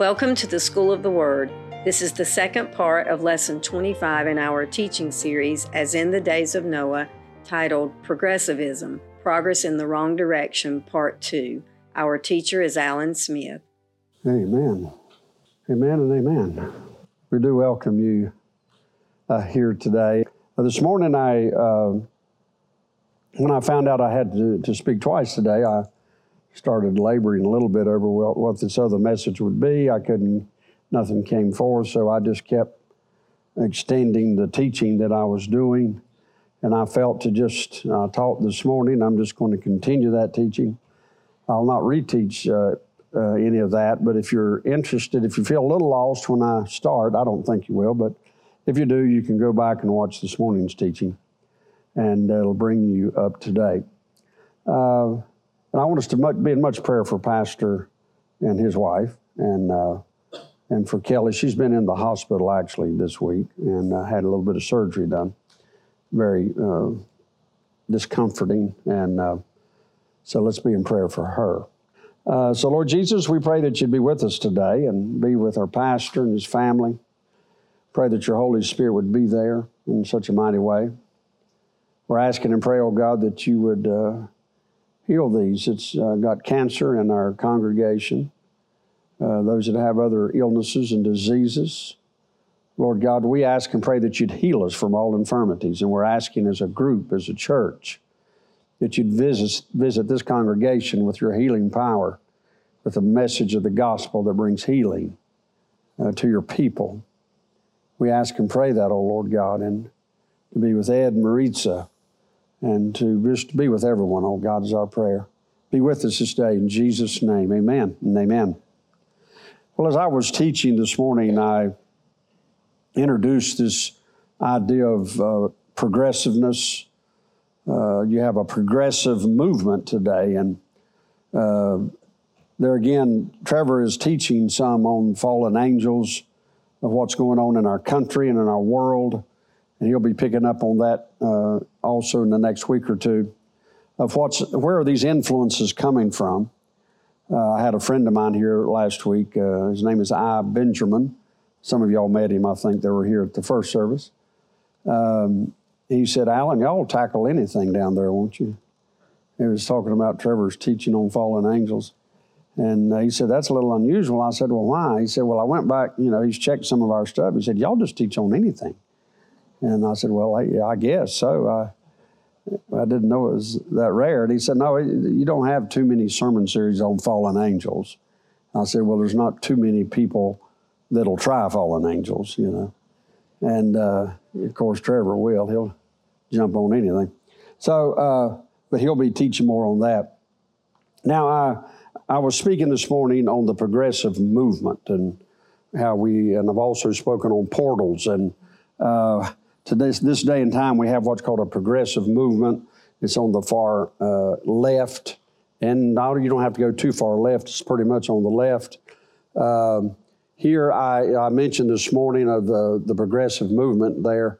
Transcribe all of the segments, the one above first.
Welcome to the School of the Word. This is the second part of Lesson 25 in our teaching series, As in the Days of Noah, titled Progressivism Progress in the Wrong Direction, Part 2. Our teacher is Alan Smith. Amen. Amen and amen. We do welcome you uh, here today. Uh, this morning, I uh, when I found out I had to, to speak twice today, I started laboring a little bit over what, what this other message would be. I couldn't, nothing came forth, so I just kept extending the teaching that I was doing. And I felt to just, I taught this morning, I'm just going to continue that teaching. I'll not reteach uh, uh, any of that, but if you're interested, if you feel a little lost when I start, I don't think you will, but if you do, you can go back and watch this morning's teaching, and it'll bring you up to date. Uh, and I want us to be in much prayer for Pastor and his wife, and uh, and for Kelly. She's been in the hospital actually this week and uh, had a little bit of surgery done. Very uh, discomforting, and uh, so let's be in prayer for her. Uh, so, Lord Jesus, we pray that you'd be with us today and be with our pastor and his family. Pray that your Holy Spirit would be there in such a mighty way. We're asking and pray, oh God, that you would uh, heal these. It's uh, got cancer in our congregation, uh, those that have other illnesses and diseases. Lord God, we ask and pray that you'd heal us from all infirmities. And we're asking as a group, as a church, that you'd visit, visit this congregation with your healing power, with a message of the gospel that brings healing uh, to your people. We ask and pray that, O oh Lord God, and to be with Ed Maritza and to just be with everyone. Oh, God is our prayer. Be with us this day in Jesus' name. Amen and amen. Well, as I was teaching this morning, I introduced this idea of uh, progressiveness. Uh, you have a progressive movement today, and uh, there again, Trevor is teaching some on fallen angels, of what's going on in our country and in our world and he'll be picking up on that uh, also in the next week or two of what's where are these influences coming from. Uh, I had a friend of mine here last week. Uh, his name is I. Benjamin. Some of y'all met him, I think. They were here at the first service. Um, he said, Alan, y'all tackle anything down there, won't you? He was talking about Trevor's teaching on fallen angels. And uh, he said, That's a little unusual. I said, Well, why? He said, Well, I went back, you know, he's checked some of our stuff. He said, Y'all just teach on anything. And I said, Well, I, I guess so. I, I didn't know it was that rare. And he said, No, you don't have too many sermon series on fallen angels. I said, Well, there's not too many people that'll try fallen angels, you know. And uh, of course, Trevor will. He'll jump on anything. So, uh, but he'll be teaching more on that. Now, I, I was speaking this morning on the progressive movement and how we, and I've also spoken on portals and uh, to this, this day and time, we have what's called a progressive movement. It's on the far uh, left, and you don't have to go too far left. It's pretty much on the left. Um, here, I, I, mentioned this morning of the, the progressive movement there.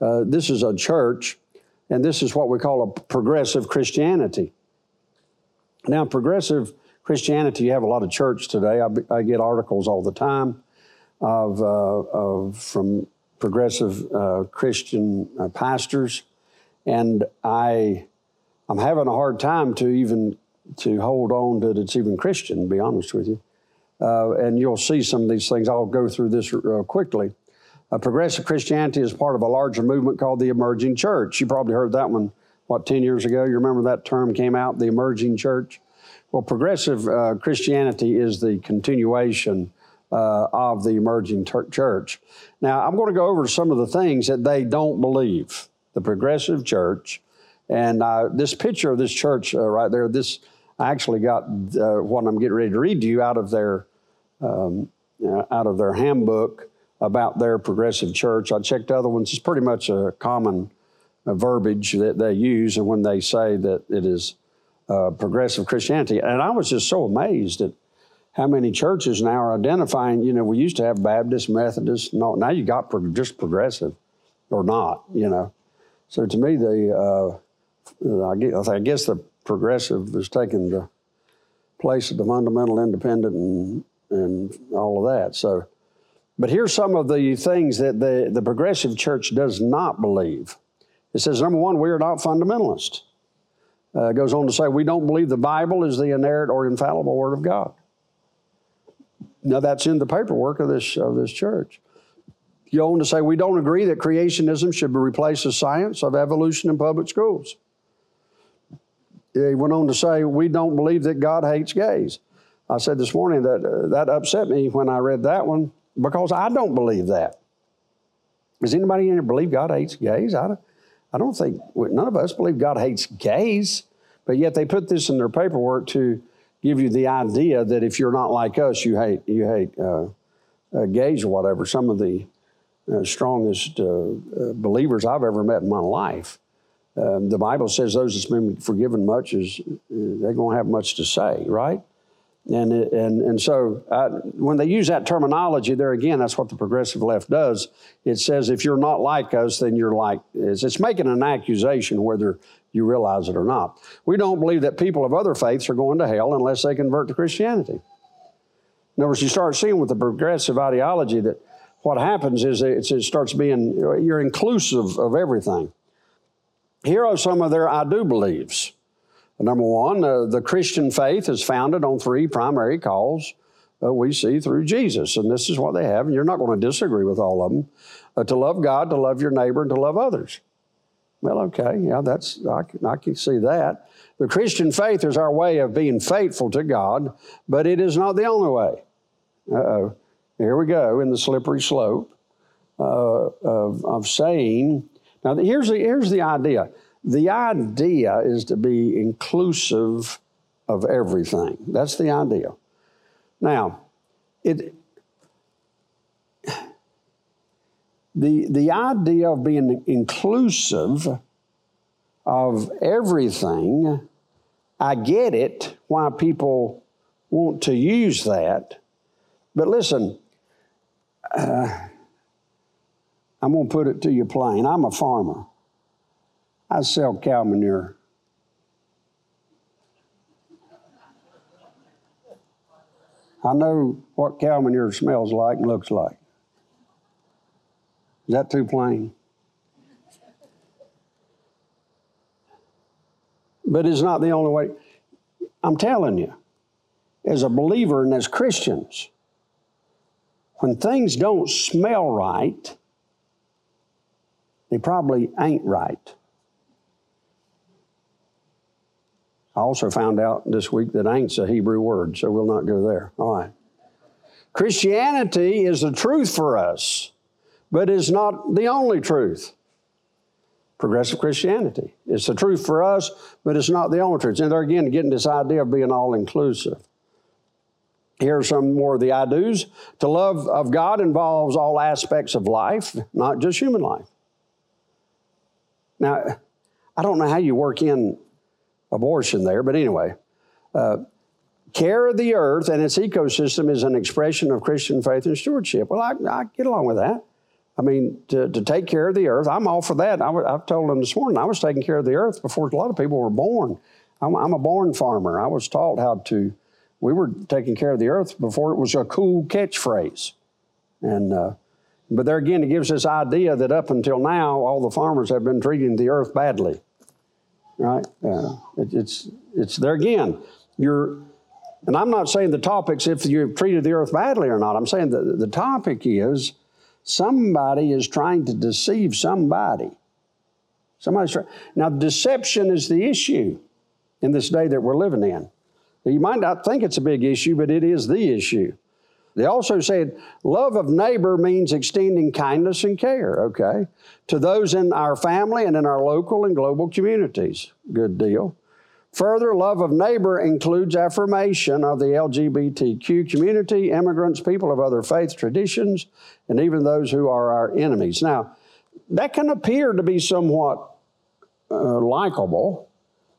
Uh, this is a church, and this is what we call a progressive Christianity. Now, progressive Christianity, you have a lot of church today. I, I get articles all the time of, uh, of from progressive uh, Christian uh, pastors, and I, I'm having a hard time to even to hold on that it's even Christian. To be honest with you, uh, and you'll see some of these things. I'll go through this uh, quickly. progressive Christianity is part of a larger movement called the emerging church. You probably heard that one. What ten years ago? You remember that term came out, the emerging church. Well, progressive uh, Christianity is the continuation uh, of the emerging ter- church. Now, I'm going to go over some of the things that they don't believe, the progressive church. And uh, this picture of this church uh, right there, this I actually got uh, what I'm getting ready to read to you out of their um, uh, out of their handbook about their progressive church. I checked other ones; it's pretty much a common uh, verbiage that they use, and when they say that it is progressive Christianity, and I was just so amazed at how many churches now are identifying, you know, we used to have Baptist, Methodist, no, now you got pro- just progressive or not, you know. So to me, the, uh, I, guess, I guess the progressive is taking the place of the fundamental, independent, and and all of that. So, but here's some of the things that the, the progressive church does not believe. It says, number one, we are not fundamentalists. Uh, goes on to say, we don't believe the Bible is the inerrant or infallible Word of God. Now, that's in the paperwork of this, of this church. Go on to say, we don't agree that creationism should replace the science of evolution in public schools. He went on to say, we don't believe that God hates gays. I said this morning that uh, that upset me when I read that one because I don't believe that. Does anybody in here believe God hates gays? I don't, I don't think, none of us believe God hates gays, but yet they put this in their paperwork to give you the idea that if you're not like us, you hate, you hate uh, uh, gays or whatever. Some of the uh, strongest uh, uh, believers I've ever met in my life. Um, the Bible says those that's been forgiven much is uh, they're going to have much to say, right? And, and, and so I, when they use that terminology there again, that's what the progressive left does. It says if you're not like us, then you're like, it's, it's making an accusation whether you realize it or not. We don't believe that people of other faiths are going to hell unless they convert to Christianity. In other words, you start seeing with the progressive ideology that what happens is it starts being, you're inclusive of everything. Here are some of their I do believes. Number one, uh, the Christian faith is founded on three primary calls uh, we see through Jesus. And this is what they have, and you're not going to disagree with all of them uh, to love God, to love your neighbor, and to love others. Well, okay, yeah, that's, I can, I can see that. The Christian faith is our way of being faithful to God, but it is not the only way. Uh-oh. Here we go in the slippery slope uh, of, of saying, now here's the, here's the idea the idea is to be inclusive of everything. That's the idea. Now, it, the, the idea of being inclusive of everything, I get it why people want to use that. But listen, uh, I'm going to put it to you plain. I'm a farmer. I sell cow manure. I know what cow manure smells like and looks like. Is that too plain? But it's not the only way. I'm telling you, as a believer and as Christians, when things don't smell right, they probably ain't right. I also found out this week that ain't's a Hebrew word, so we'll not go there. All right. Christianity is the truth for us, but is not the only truth. Progressive Christianity. It's the truth for us, but it's not the only truth. And there again, getting this idea of being all inclusive. Here are some more of the I do's. To love of God involves all aspects of life, not just human life. Now, I don't know how you work in abortion there, but anyway. Uh, care of the earth and its ecosystem is an expression of Christian faith and stewardship. Well, I, I get along with that. I mean, to, to, take care of the earth, I'm all for that. I, have told them this morning I was taking care of the earth before a lot of people were born. I'm, I'm, a born farmer. I was taught how to, we were taking care of the earth before it was a cool catchphrase. And, uh, but there again, it gives this idea that up until now, all the farmers have been treating the earth badly right? Uh, it, it's it's there again. You're, and I'm not saying the topic's if you've treated the earth badly or not. I'm saying the the topic is somebody is trying to deceive somebody. Somebody's trying. Now, deception is the issue in this day that we're living in. You might not think it's a big issue, but it is the issue. They also said love of neighbor means extending kindness and care, okay, to those in our family and in our local and global communities. Good deal. Further, love of neighbor includes affirmation of the LGBTQ community, immigrants, people of other faith traditions, and even those who are our enemies. Now, that can appear to be somewhat uh, likable,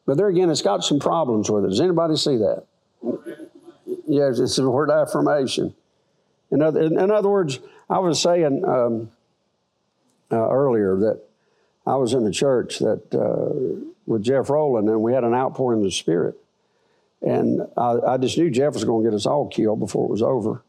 but there again, it's got some problems with it. Does anybody see that? Yes, it's the word affirmation. In other, in, other words, I was saying um, uh, earlier that I was in a church that uh, with Jeff Rowland, and we had an outpouring of the Spirit. And I, I just knew Jeff was going to get us all killed before it was over.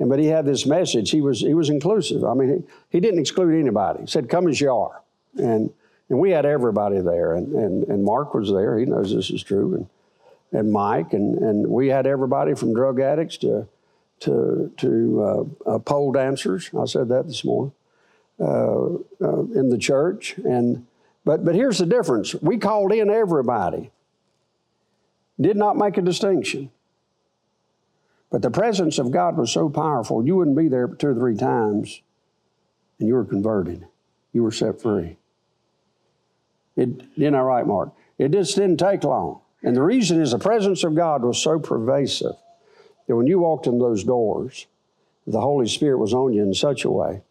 And, but he had this message. He was, he was inclusive. I mean, he, he didn't exclude anybody. He said, Come as you are. And, and we had everybody there. And, and, and Mark was there. He knows this is true. And, and Mike. And, and we had everybody from drug addicts to, to, to uh, uh, pole dancers. I said that this morning uh, uh in the church. And, but, but here's the difference we called in everybody, did not make a distinction. But the presence of God was so powerful, you wouldn't be there two or three times and you were converted. You were set free. It, isn't that right, Mark? It just didn't take long. And the reason is the presence of God was so pervasive that when you walked in those doors, the Holy Spirit was on you in such a way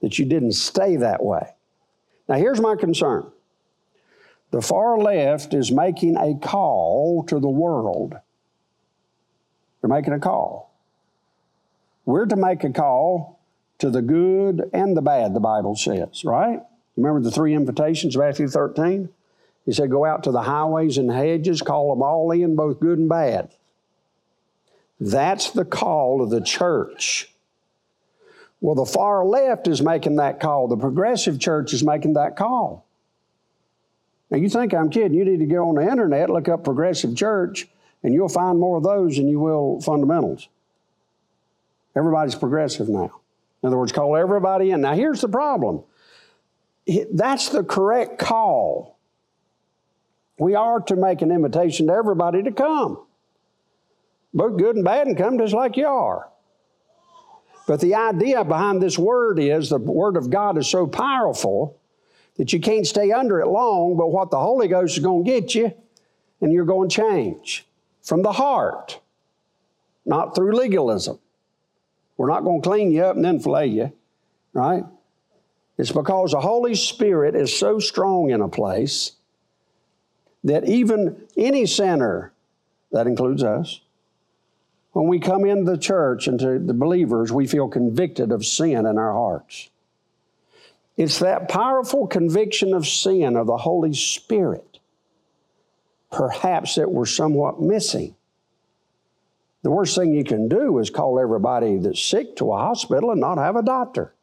that you didn't stay that way. Now, here's my concern the far left is making a call to the world. They're making a call. We're to make a call to the good and the bad, the Bible says, right? Remember the three invitations, Matthew 13? He said, Go out to the highways and hedges, call them all in, both good and bad. That's the call of the church. Well, the far left is making that call. The progressive church is making that call. Now, you think I'm kidding. You need to go on the internet, look up progressive church, and you'll find more of those than you will fundamentals. Everybody's progressive now. In other words, call everybody in. Now, here's the problem that's the correct call. We are to make an invitation to everybody to come both good and bad, and come just like you are. But the idea behind this word is the word of God is so powerful that you can't stay under it long, but what the Holy Ghost is going to get you, and you're going to change from the heart, not through legalism. We're not going to clean you up and then fillet you, right? It's because the Holy Spirit is so strong in a place that even any sinner, that includes us, when we come into the church and to the believers, we feel convicted of sin in our hearts. It's that powerful conviction of sin of the Holy Spirit, perhaps that we're somewhat missing. The worst thing you can do is call everybody that's sick to a hospital and not have a doctor.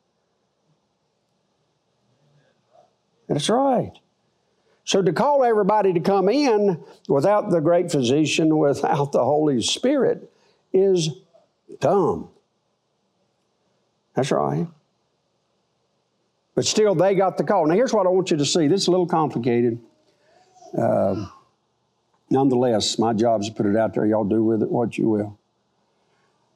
That's right. So to call everybody to come in without the great physician, without the Holy Spirit, is dumb. That's right. But still, they got the call. Now, here's what I want you to see. This is a little complicated. Uh, nonetheless, my job is to put it out there. Y'all do with it what you will.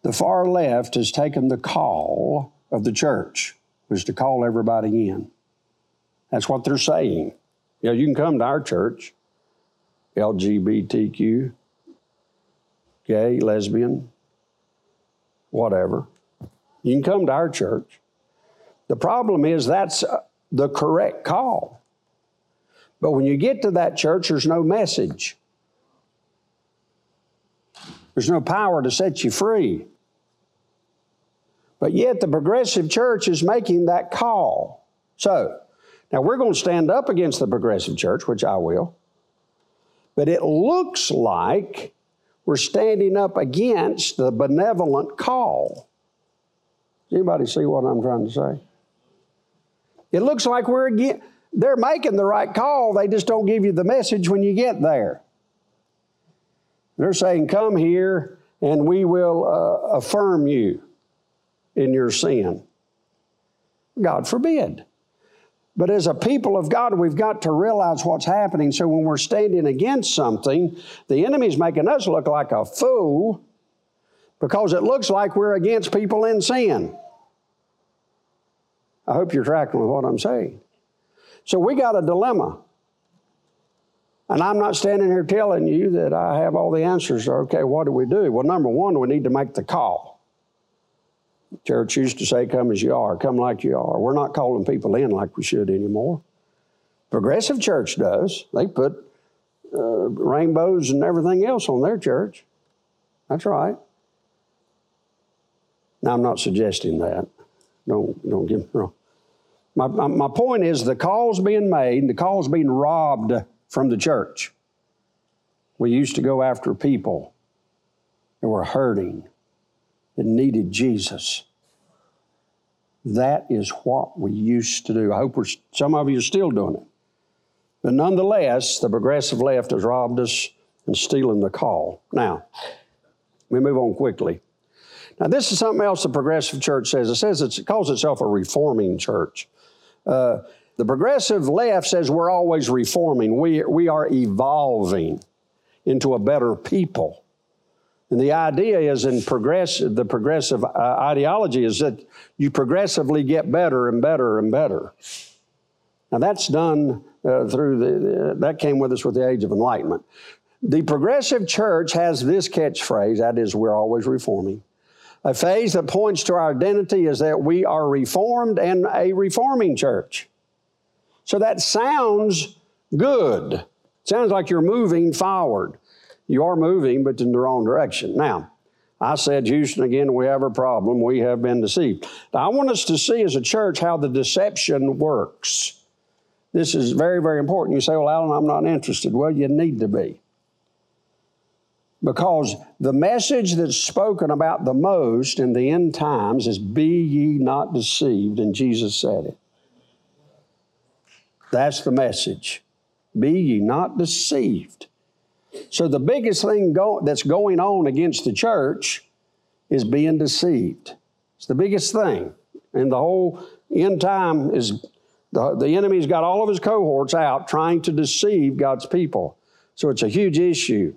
The far left has taken the call of the church, was to call everybody in. That's what they're saying. You know, you can come to our church, LGBTQ, gay, lesbian, whatever. You can come to our church. The problem is that's uh, the correct call. But when you get to that church, there's no message. There's no power to set you free. But yet the progressive church is making that call. So, now we're going to stand up against the progressive church, which I will. But it looks like we're standing up against the benevolent call. Does anybody see what I'm trying to say? It looks like we're again, they're making the right call, they just don't give you the message when you get there. They're saying, Come here and we will uh, affirm you in your sin. God forbid. But as a people of God, we've got to realize what's happening. So when we're standing against something, the enemy's making us look like a fool because it looks like we're against people in sin. I hope you're tracking with what I'm saying. So we got a dilemma. And I'm not standing here telling you that I have all the answers. Okay, what do we do? Well, number one, we need to make the call. Church used to say, Come as you are, come like you are. We're not calling people in like we should anymore. Progressive church does. They put uh, rainbows and everything else on their church. That's right. Now, I'm not suggesting that. Don't, don't get me wrong. My, my, my point is the call's being made, the call's being robbed from the church. We used to go after people that were hurting, that needed Jesus. That is what we used to do. I hope some of you are still doing it. But nonetheless, the progressive left has robbed us and stealing the call. Now, we move on quickly. Now, this is something else the progressive church says. It says it calls itself a reforming church. Uh, the progressive left says we're always reforming. We, we are evolving into a better people. And the idea is in progressive, the progressive uh, ideology is that you progressively get better and better and better. Now that's done uh, through the, uh, that came with us with the age of enlightenment. The progressive church has this catchphrase that is, we're always reforming. A phase that points to our identity is that we are reformed and a reforming church. So that sounds good. Sounds like you're moving forward. You are moving, but in the wrong direction. Now, I said, Houston, again, we have a problem. We have been deceived. Now, I want us to see as a church how the deception works. This is very, very important. You say, Well, Alan, I'm not interested. Well, you need to be. Because the message that's spoken about the most in the end times is, Be ye not deceived, and Jesus said it. That's the message. Be ye not deceived. So the biggest thing go, that's going on against the church is being deceived. It's the biggest thing. And the whole end time is the, the enemy's got all of his cohorts out trying to deceive God's people. So it's a huge issue.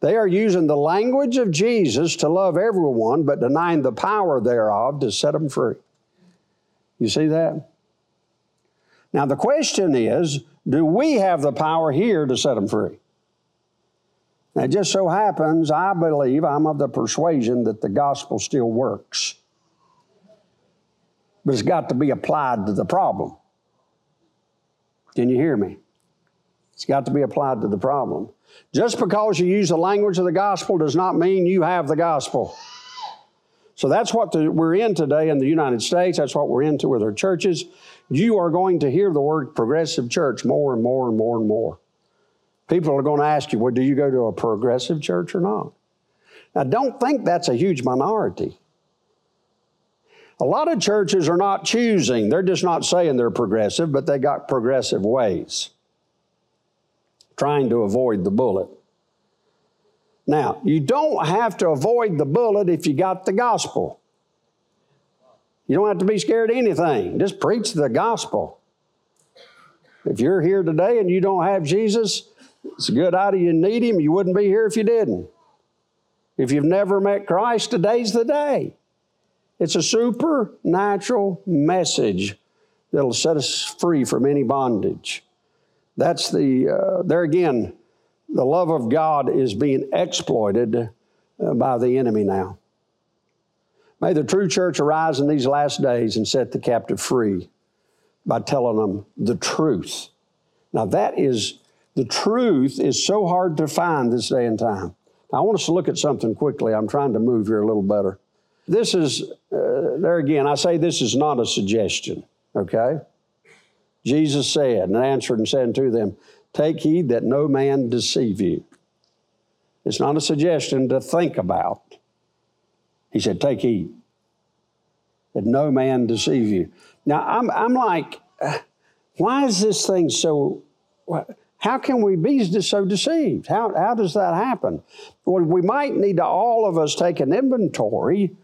They are using the language of Jesus to love everyone, but denying the power thereof to set them free. You see that? Now, the question is do we have the power here to set them free? Now, it just so happens, I believe, I'm of the persuasion that the gospel still works. But it's got to be applied to the problem. Can you hear me? It's got to be applied to the problem. Just because you use the language of the gospel does not mean you have the gospel. So that's what the, we're in today in the United States. That's what we're into with our churches you are going to hear the word progressive church more and more and more and more. People are going to ask you, well, do you go to a progressive church or not? Now, don't think that's a huge minority. A lot of churches are not choosing, they're just not saying they're progressive, but they got progressive ways, trying to avoid the bullet. Now, you don't have to avoid the bullet if you got the gospel. You don't have to be scared of anything. Just preach the gospel. If you're here today and you don't have Jesus, it's a good idea you need him. You wouldn't be here if you didn't. If you've never met Christ, today's the day. It's a supernatural message that'll set us free from any bondage. That's the, uh, there again, the love of God is being exploited uh, by the enemy now. May the true church arise in these last days and set the captive free by telling them the truth. Now, that is, the truth is so hard to find this day and time. I want us to look at something quickly. I'm trying to move here a little better. This is, uh, there again, I say this is not a suggestion, okay? Jesus said, and answered and said to them, Take heed that no man deceive you. It's not a suggestion to think about. He said, Take heed that no man deceive you. Now, I'm, I'm like, why is this thing so, how can we be so deceived? How, how does that happen? Well, we might need to all of us take an inventory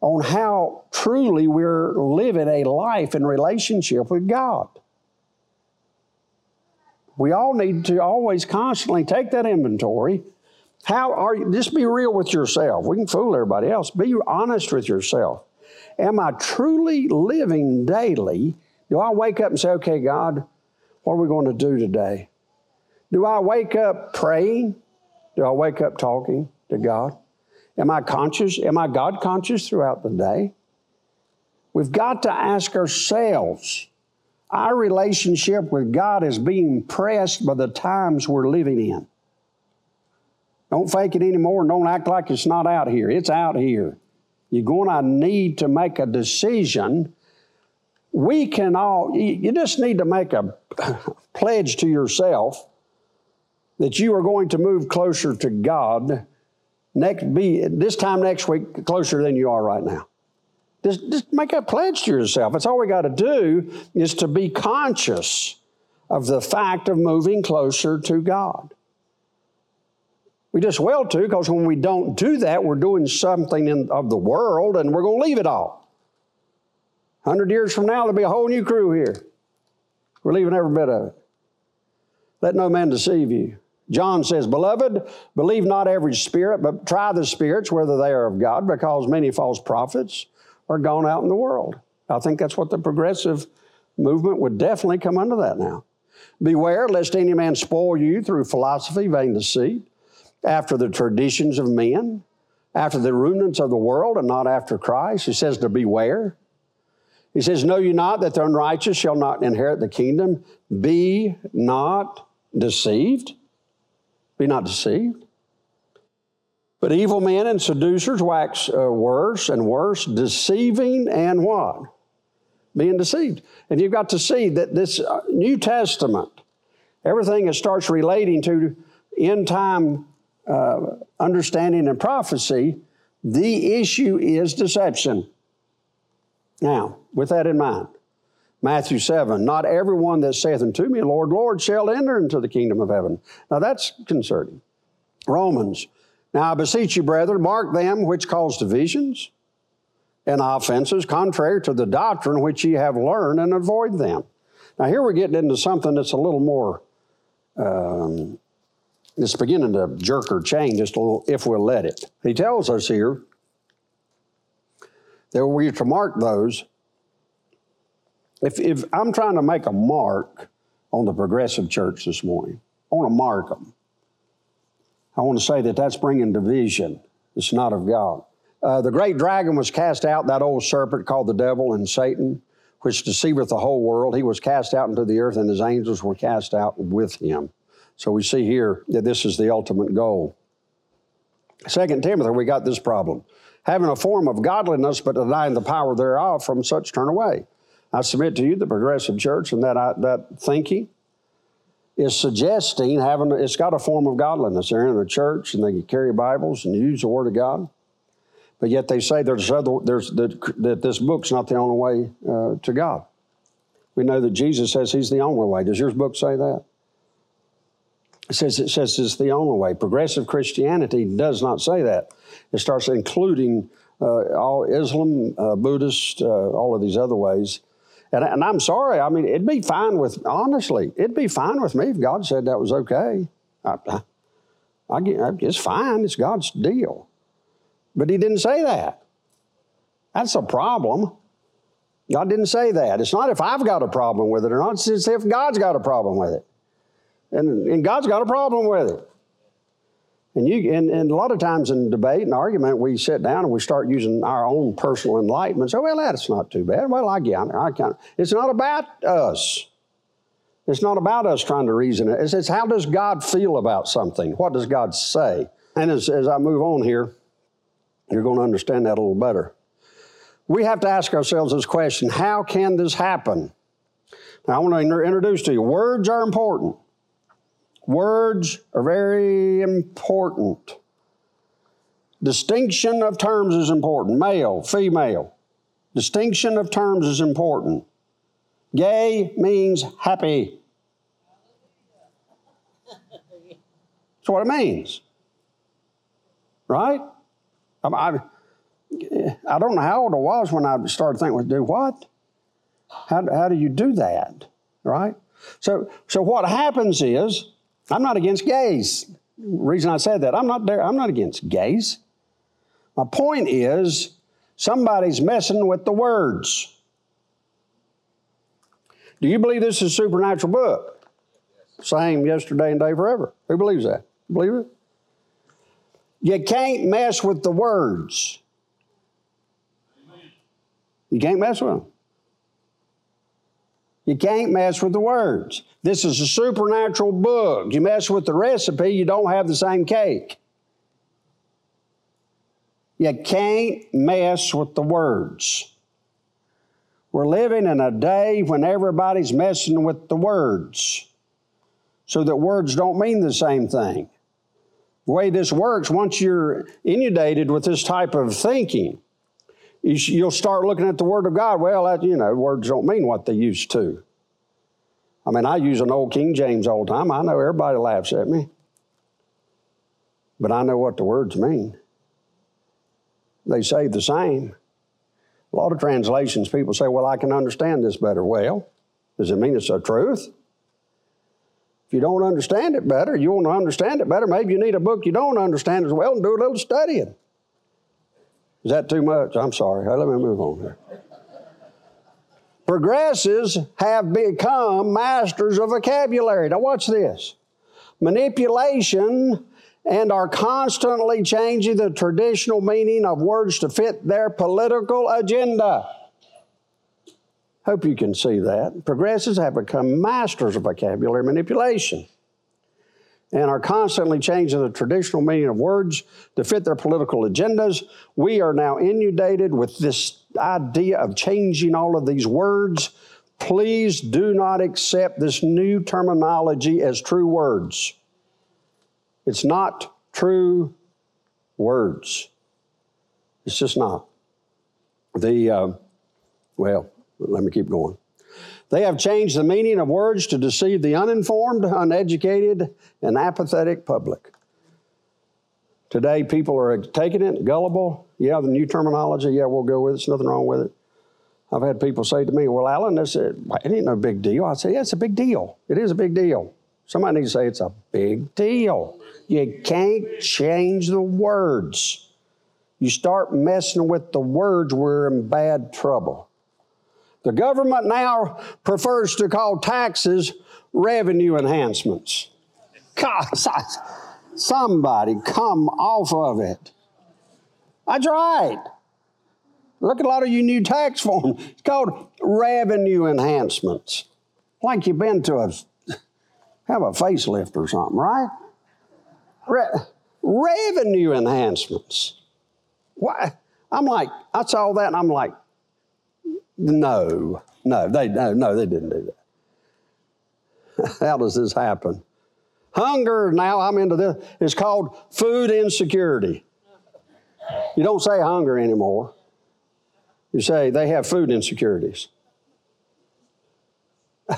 on how truly we're living a life in relationship with God. We all need to always constantly take that inventory how are you? Just be real with yourself. We can fool everybody else. Be honest with yourself. Am I truly living daily? Do I wake up and say, okay, God, what are we going to do today? Do I wake up praying? Do I wake up talking to God? Am I conscious? Am I God conscious throughout the day? We've got to ask ourselves our relationship with God is being pressed by the times we're living in. Don't fake it anymore and don't act like it's not out here. It's out here. You're going to need to make a decision. We can all, you just need to make a pledge to yourself that you are going to move closer to God next be this time next week closer than you are right now. Just, just make a pledge to yourself. That's all we got to do is to be conscious of the fact of moving closer to God. We just well to, because when we don't do that, we're doing something in, of the world and we're going to leave it all. 100 years from now, there'll be a whole new crew here. We're leaving every bit of it. Let no man deceive you. John says, Beloved, believe not every spirit, but try the spirits whether they are of God, because many false prophets are gone out in the world. I think that's what the progressive movement would definitely come under that now. Beware lest any man spoil you through philosophy, vain deceit, after the traditions of men, after the rudiments of the world, and not after Christ. He says to beware. He says, Know you not that the unrighteous shall not inherit the kingdom? Be not deceived. Be not deceived. But evil men and seducers wax uh, worse and worse, deceiving and what? Being deceived. And you've got to see that this uh, New Testament, everything that starts relating to end time uh, understanding and prophecy, the issue is deception. Now, with that in mind, Matthew 7, not everyone that saith unto me, Lord, Lord, shall enter into the kingdom of heaven. Now that's concerning. Romans, now I beseech you, brethren, mark them which cause divisions and offenses contrary to the doctrine which ye have learned and avoid them. Now here we're getting into something that's a little more, um, it's beginning to jerk or change just a little if we'll let it. He tells us here that we're to mark those if, if I'm trying to make a mark on the progressive church this morning, I want to mark them. I want to say that that's bringing division. It's not of God. Uh, the great dragon was cast out, that old serpent called the devil and Satan, which deceiveth the whole world. He was cast out into the earth, and his angels were cast out with him. So we see here that this is the ultimate goal. Second Timothy, we got this problem. Having a form of godliness, but denying the power thereof, from such turn away. I submit to you the progressive church and that, I, that thinking is suggesting having, it's got a form of godliness. They're in the church and they carry Bibles and use the Word of God. But yet they say there's other, there's, that, that this book's not the only way uh, to God. We know that Jesus says He's the only way. Does your book say that? It says it says it's the only way. Progressive Christianity does not say that. It starts including uh, all Islam, uh, Buddhist, uh, all of these other ways and, and I'm sorry. I mean, it'd be fine with, honestly, it'd be fine with me if God said that was okay. I, I, I it's fine. It's God's deal. But He didn't say that. That's a problem. God didn't say that. It's not if I've got a problem with it or not, it's if God's got a problem with it. And, and God's got a problem with it. And, you, and, and, a lot of times in debate and argument, we sit down and we start using our own personal enlightenment. So, well, that's not too bad. Well, I get it. I can't. It's not about us. It's not about us trying to reason it. It's, it's how does God feel about something? What does God say? And as, as I move on here, you're going to understand that a little better. We have to ask ourselves this question how can this happen? Now, I want to introduce to you words are important. Words are very important. Distinction of terms is important. Male, female. Distinction of terms is important. Gay means happy. That's what it means. Right? I, I, I don't know how old I was when I started thinking, do what? How, how do you do that? Right? So, so what happens is I'm not against gays. Reason I said that, I'm not there, I'm not against gays. My point is somebody's messing with the words. Do you believe this is a supernatural book? Same yesterday and day forever. Who believes that? Believe it? You can't mess with the words. You can't mess with them. You can't mess with the words. This is a supernatural book. You mess with the recipe, you don't have the same cake. You can't mess with the words. We're living in a day when everybody's messing with the words. so that words don't mean the same thing. The way this works, once you're inundated with this type of thinking, you'll start looking at the Word of God. Well, you know, words don't mean what they used to. I mean, I use an old King James all the time. I know everybody laughs at me, but I know what the words mean. They say the same. A lot of translations, people say, Well, I can understand this better. Well, does it mean it's the truth? If you don't understand it better, you want to understand it better, maybe you need a book you don't understand as well and do a little studying. Is that too much? I'm sorry. Let me move on here. Progressives have become masters of vocabulary. Now, watch this manipulation and are constantly changing the traditional meaning of words to fit their political agenda. Hope you can see that. Progressives have become masters of vocabulary manipulation and are constantly changing the traditional meaning of words to fit their political agendas. We are now inundated with this idea of changing all of these words. Please do not accept this new terminology as true words. It's not true words. It's just not. The, uh, well, let me keep going. They have changed the meaning of words to deceive the uninformed, uneducated, and apathetic public. Today, people are taking it, gullible. Yeah, the new terminology, yeah, we'll go with it. There's nothing wrong with it. I've had people say to me, Well, Alan, this, it ain't no big deal. I say, Yeah, it's a big deal. It is a big deal. Somebody needs to say it's a big deal. You can't change the words. You start messing with the words, we're in bad trouble. The government now prefers to call taxes revenue enhancements. God, somebody come off of it. That's right. Look at a lot of you new tax forms. It's called revenue enhancements. Like you've been to a have a facelift or something, right? Re- revenue enhancements. Why? I'm like, I saw that and I'm like, no, no, they no, no, they didn't do that. How does this happen? Hunger, now I'm into this, is called food insecurity. You don't say hunger anymore. You say they have food insecurities.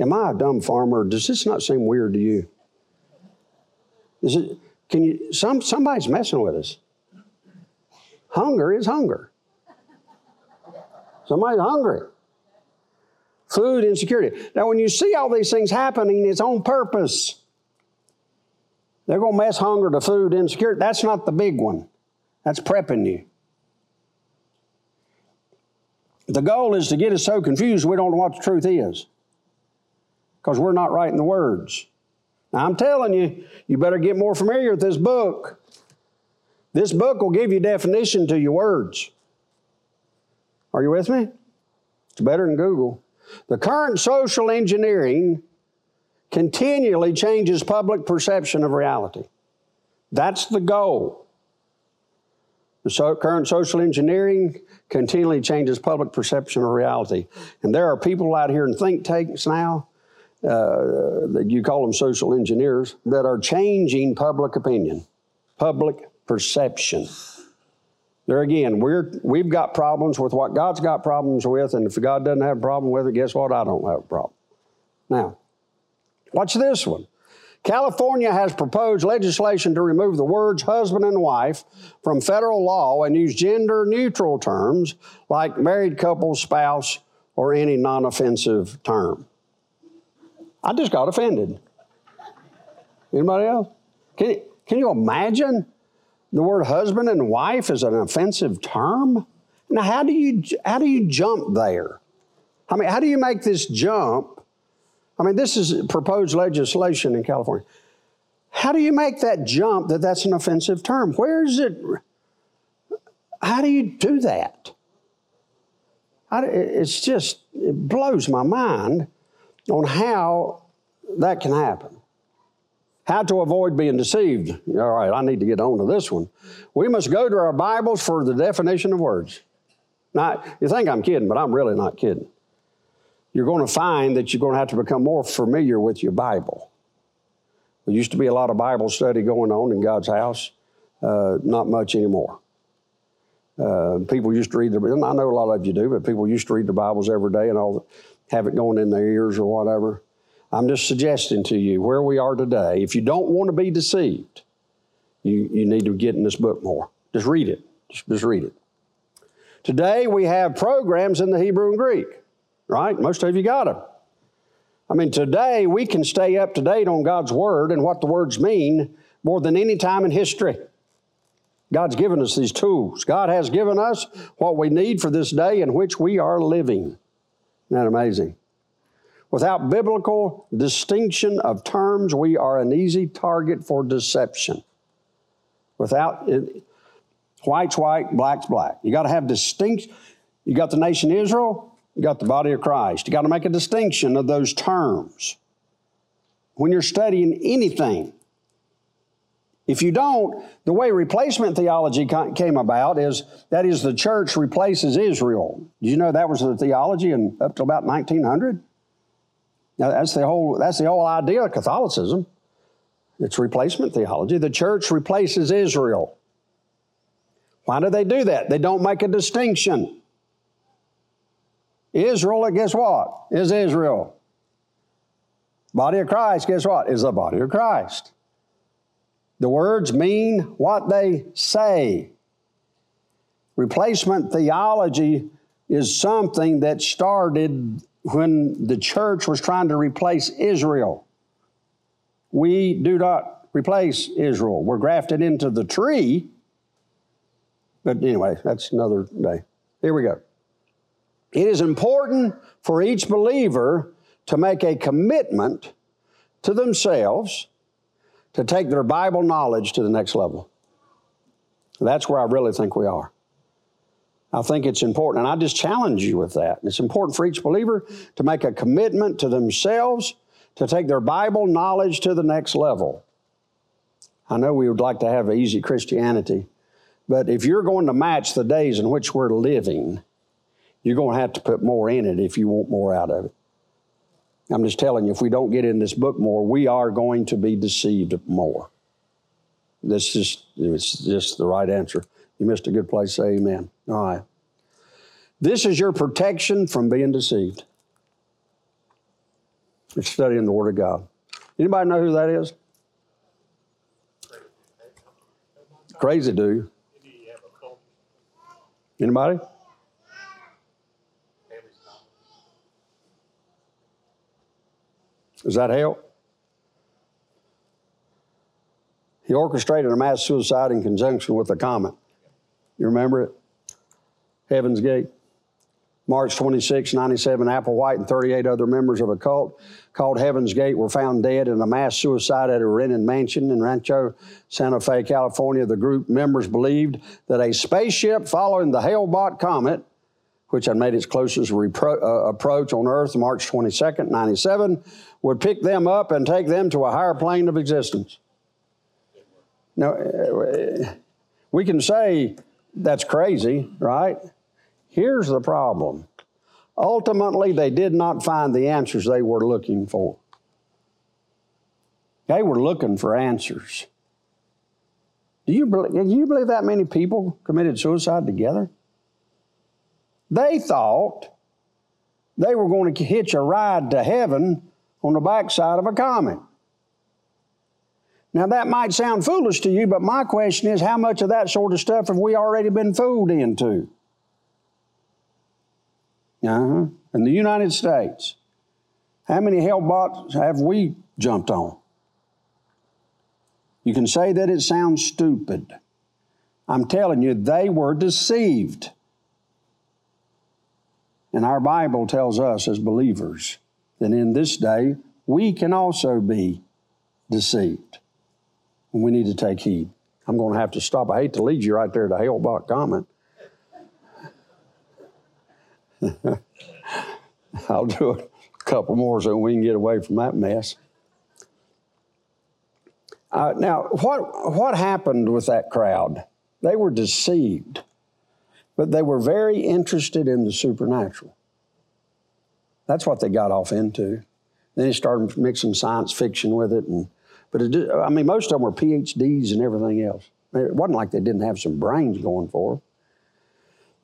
Am I a dumb farmer? Does this not seem weird to you? Is it, can you, some, somebody's messing with us. Hunger is hunger. Somebody's hungry. Food insecurity. Now, when you see all these things happening, it's on purpose. They're going to mess hunger to food insecurity. That's not the big one. That's prepping you. The goal is to get us so confused we don't know what the truth is because we're not writing the words. Now, I'm telling you, you better get more familiar with this book. This book will give you definition to your words. Are you with me? It's better than Google. The current social engineering continually changes public perception of reality. That's the goal. The so current social engineering continually changes public perception of reality. And there are people out here in think tanks now, uh, that you call them social engineers, that are changing public opinion, public perception. There again, we're, we've got problems with what God's got problems with, and if God doesn't have a problem with it, guess what? I don't have a problem. Now, watch this one. California has proposed legislation to remove the words husband and wife from federal law and use gender neutral terms like married couple, spouse, or any non offensive term. I just got offended. Anybody else? Can, can you imagine the word husband and wife is an offensive term. Now, how do you how do you jump there? I mean, how do you make this jump? I mean, this is proposed legislation in California. How do you make that jump that that's an offensive term? Where is it? How do you do that? I, it's just, it blows my mind on how that can happen. How to avoid being deceived. All right, I need to get on to this one. We must go to our Bibles for the definition of words. Now, you think I'm kidding, but I'm really not kidding. you're going to find that you're going to have to become more familiar with your Bible. There used to be a lot of Bible study going on in God's house, uh, not much anymore. Uh, people used to read their, I know a lot of you do, but people used to read their Bibles every day and all, have it going in their ears or whatever. I'm just suggesting to you where we are today. If you don't want to be deceived, you, you need to get in this book more. Just read it. Just, just read it. Today we have programs in the Hebrew and Greek right? Most of you got them. I mean, today we can stay up to date on God's Word and what the words mean more than any time in history. God's given us these tools. God has given us what we need for this day in which we are living. Isn't that amazing? Without biblical distinction of terms, we are an easy target for deception. Without it, white's white, black's black. You got to have distinct. You got the nation Israel, you got the body of Christ. You got to make a distinction of those terms. When you're studying anything, if you don't, the way replacement theology came about is that is the church replaces Israel. Did you know that was the theology and up to about 1900? Now that's the whole that's the whole idea of Catholicism. It's replacement theology. The church replaces Israel. Why do they do that? They don't make a distinction. Israel, guess what? Is Israel. Body of Christ, guess what? Is the body of Christ. The words mean what they say. Replacement theology is something that started when the church was trying to replace Israel. We do not replace Israel. We're grafted into the tree. But anyway, that's another day. Here we go. It is important for each believer to make a commitment to themselves to take their Bible knowledge to the next level. That's where I really think we are. I think it's important, and I just challenge you with that. It's important for each believer to make a commitment to themselves to take their Bible knowledge to the next level. I know we would like to have easy Christianity, but if you're going to match the days in which we're living, you're going to have to put more in it if you want more out of it. I'm just telling you, if we don't get in this book more, we are going to be deceived more. This is it's just the right answer. You missed a good place. Say amen. All right. This is your protection from being deceived. It's studying the Word of God. Anybody know who that is? Crazy dude. Anybody? Does that help? He orchestrated a mass suicide in conjunction with a comet. You remember it? Heaven's Gate. March 26, 97, Applewhite and 38 other members of a cult called Heaven's Gate were found dead in a mass suicide at a rented mansion in Rancho Santa Fe, California. The group members believed that a spaceship following the Hale-Bopp comet which had made its closest repro- uh, approach on Earth March 22nd, 97, would pick them up and take them to a higher plane of existence. Now, uh, we can say that's crazy, right? Here's the problem. Ultimately, they did not find the answers they were looking for. They were looking for answers. Do you, believe, do you believe that many people committed suicide together? They thought they were going to hitch a ride to heaven on the backside of a comet. Now, that might sound foolish to you, but my question is how much of that sort of stuff have we already been fooled into? Uh-huh. In the United States, how many Hale-Bopps have we jumped on? You can say that it sounds stupid. I'm telling you, they were deceived. And our Bible tells us as believers that in this day we can also be deceived. We need to take heed. I'm going to have to stop. I hate to lead you right there to Hale-Bopp comment. I'll do a couple more so we can get away from that mess. Uh, now, what, what happened with that crowd? They were deceived but they were very interested in the supernatural. That's what they got off into. Then he started mixing science fiction with it, and but it, I mean, most of them were PhDs and everything else. It wasn't like they didn't have some brains going for them.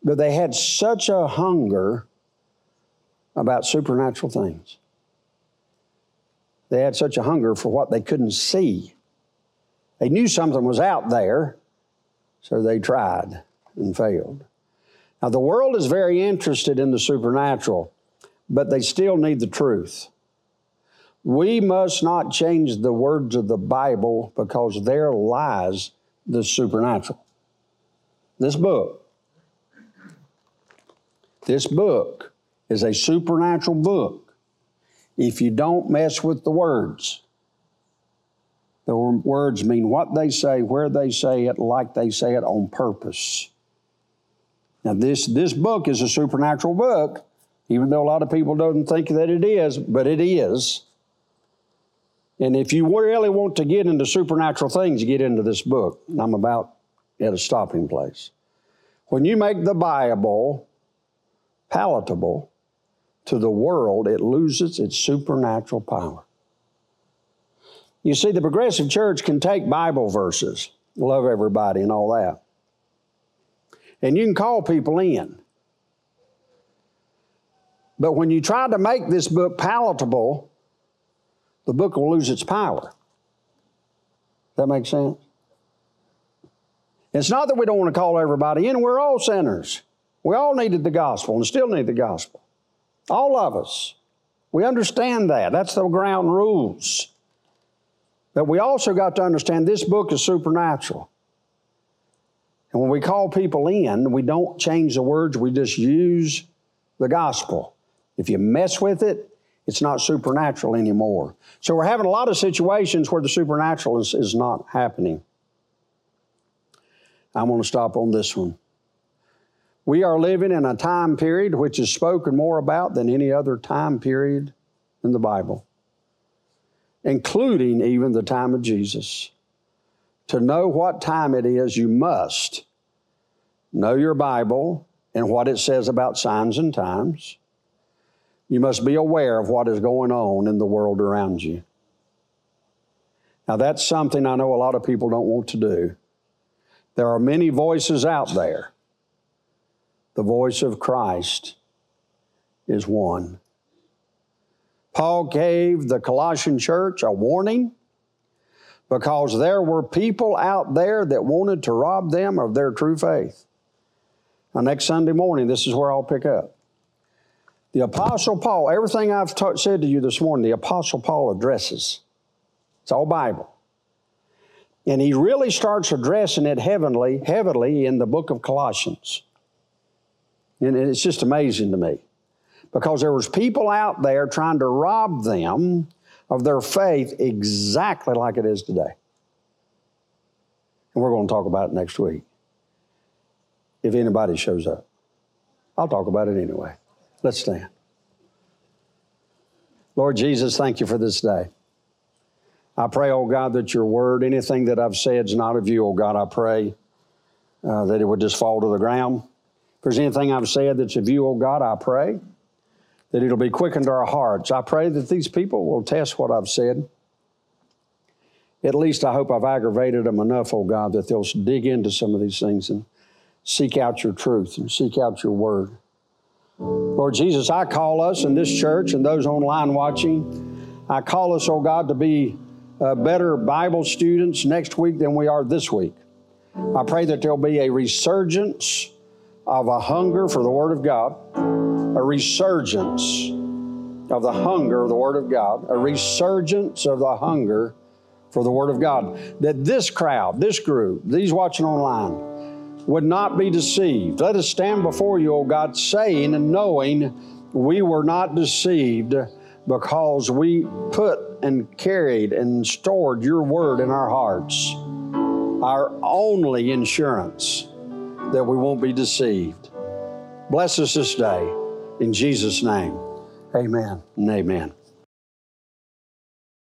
But they had such a hunger about supernatural things. They had such a hunger for what they couldn't see. They knew something was out there, so they tried and failed. Now, the world is very interested in the supernatural, but they still need the truth. We must not change the words of the Bible because there lies the supernatural. This book, this book is a supernatural book if you don't mess with the words. The words mean what they say, where they say it, like they say it on purpose. Now, this, this book is a supernatural book, even though a lot of people don't think that it is, but it is. And if you really want to get into supernatural things, you get into this book. I'm about at a stopping place. When you make the Bible palatable to the world, it loses its supernatural power. You see, the progressive church can take Bible verses, love everybody, and all that, and you can call people in. But when you try to make this book palatable the book will lose its power. That makes sense? It's not that we don't want to call everybody in. We're all sinners. We all needed the gospel and still need the gospel. All of us. We understand that. That's the ground rules. But we also got to understand this book is supernatural. And when we call people in, we don't change the words, we just use the gospel. If you mess with it, it's not supernatural anymore. So we're having a lot of situations where the supernatural is, is not happening. I'm going to stop on this one. We are living in a time period which is spoken more about than any other time period in the Bible, including even the time of Jesus. To know what time it is, you must know your Bible and what it says about signs and times. You must be aware of what is going on in the world around you. Now, that's something I know a lot of people don't want to do. There are many voices out there. The voice of Christ is one. Paul gave the Colossian church a warning because there were people out there that wanted to rob them of their true faith. Now, next Sunday morning, this is where I'll pick up. The Apostle Paul, everything I've ta- said to you this morning, the Apostle Paul addresses. It's all Bible. And he really starts addressing it heavenly, heavily in the book of Colossians. And it's just amazing to me. Because there was people out there trying to rob them of their faith exactly like it is today. And we're going to talk about it next week. If anybody shows up. I'll talk about it anyway. Let's stand. Lord Jesus, thank you for this day. I pray, oh God, that your word, anything that I've said is not of you, oh God, I pray uh, that it would just fall to the ground. If there's anything I've said that's of you, oh God, I pray that it'll be quickened to our hearts. I pray that these people will test what I've said. At least I hope I've aggravated them enough, oh God, that they'll dig into some of these things and seek out your truth and seek out your word. Lord Jesus, I call us in this church and those online watching, I call us, oh God, to be uh, better Bible students next week than we are this week. I pray that there'll be a resurgence of a hunger for the Word of God, a resurgence of the hunger of the Word of God, a resurgence of the hunger for the Word of God. That this crowd, this group, these watching online, would not be deceived. Let us stand before you, O God, saying and knowing we were not deceived because we put and carried and stored your word in our hearts. Our only insurance that we won't be deceived. Bless us this day. In Jesus' name, amen and amen.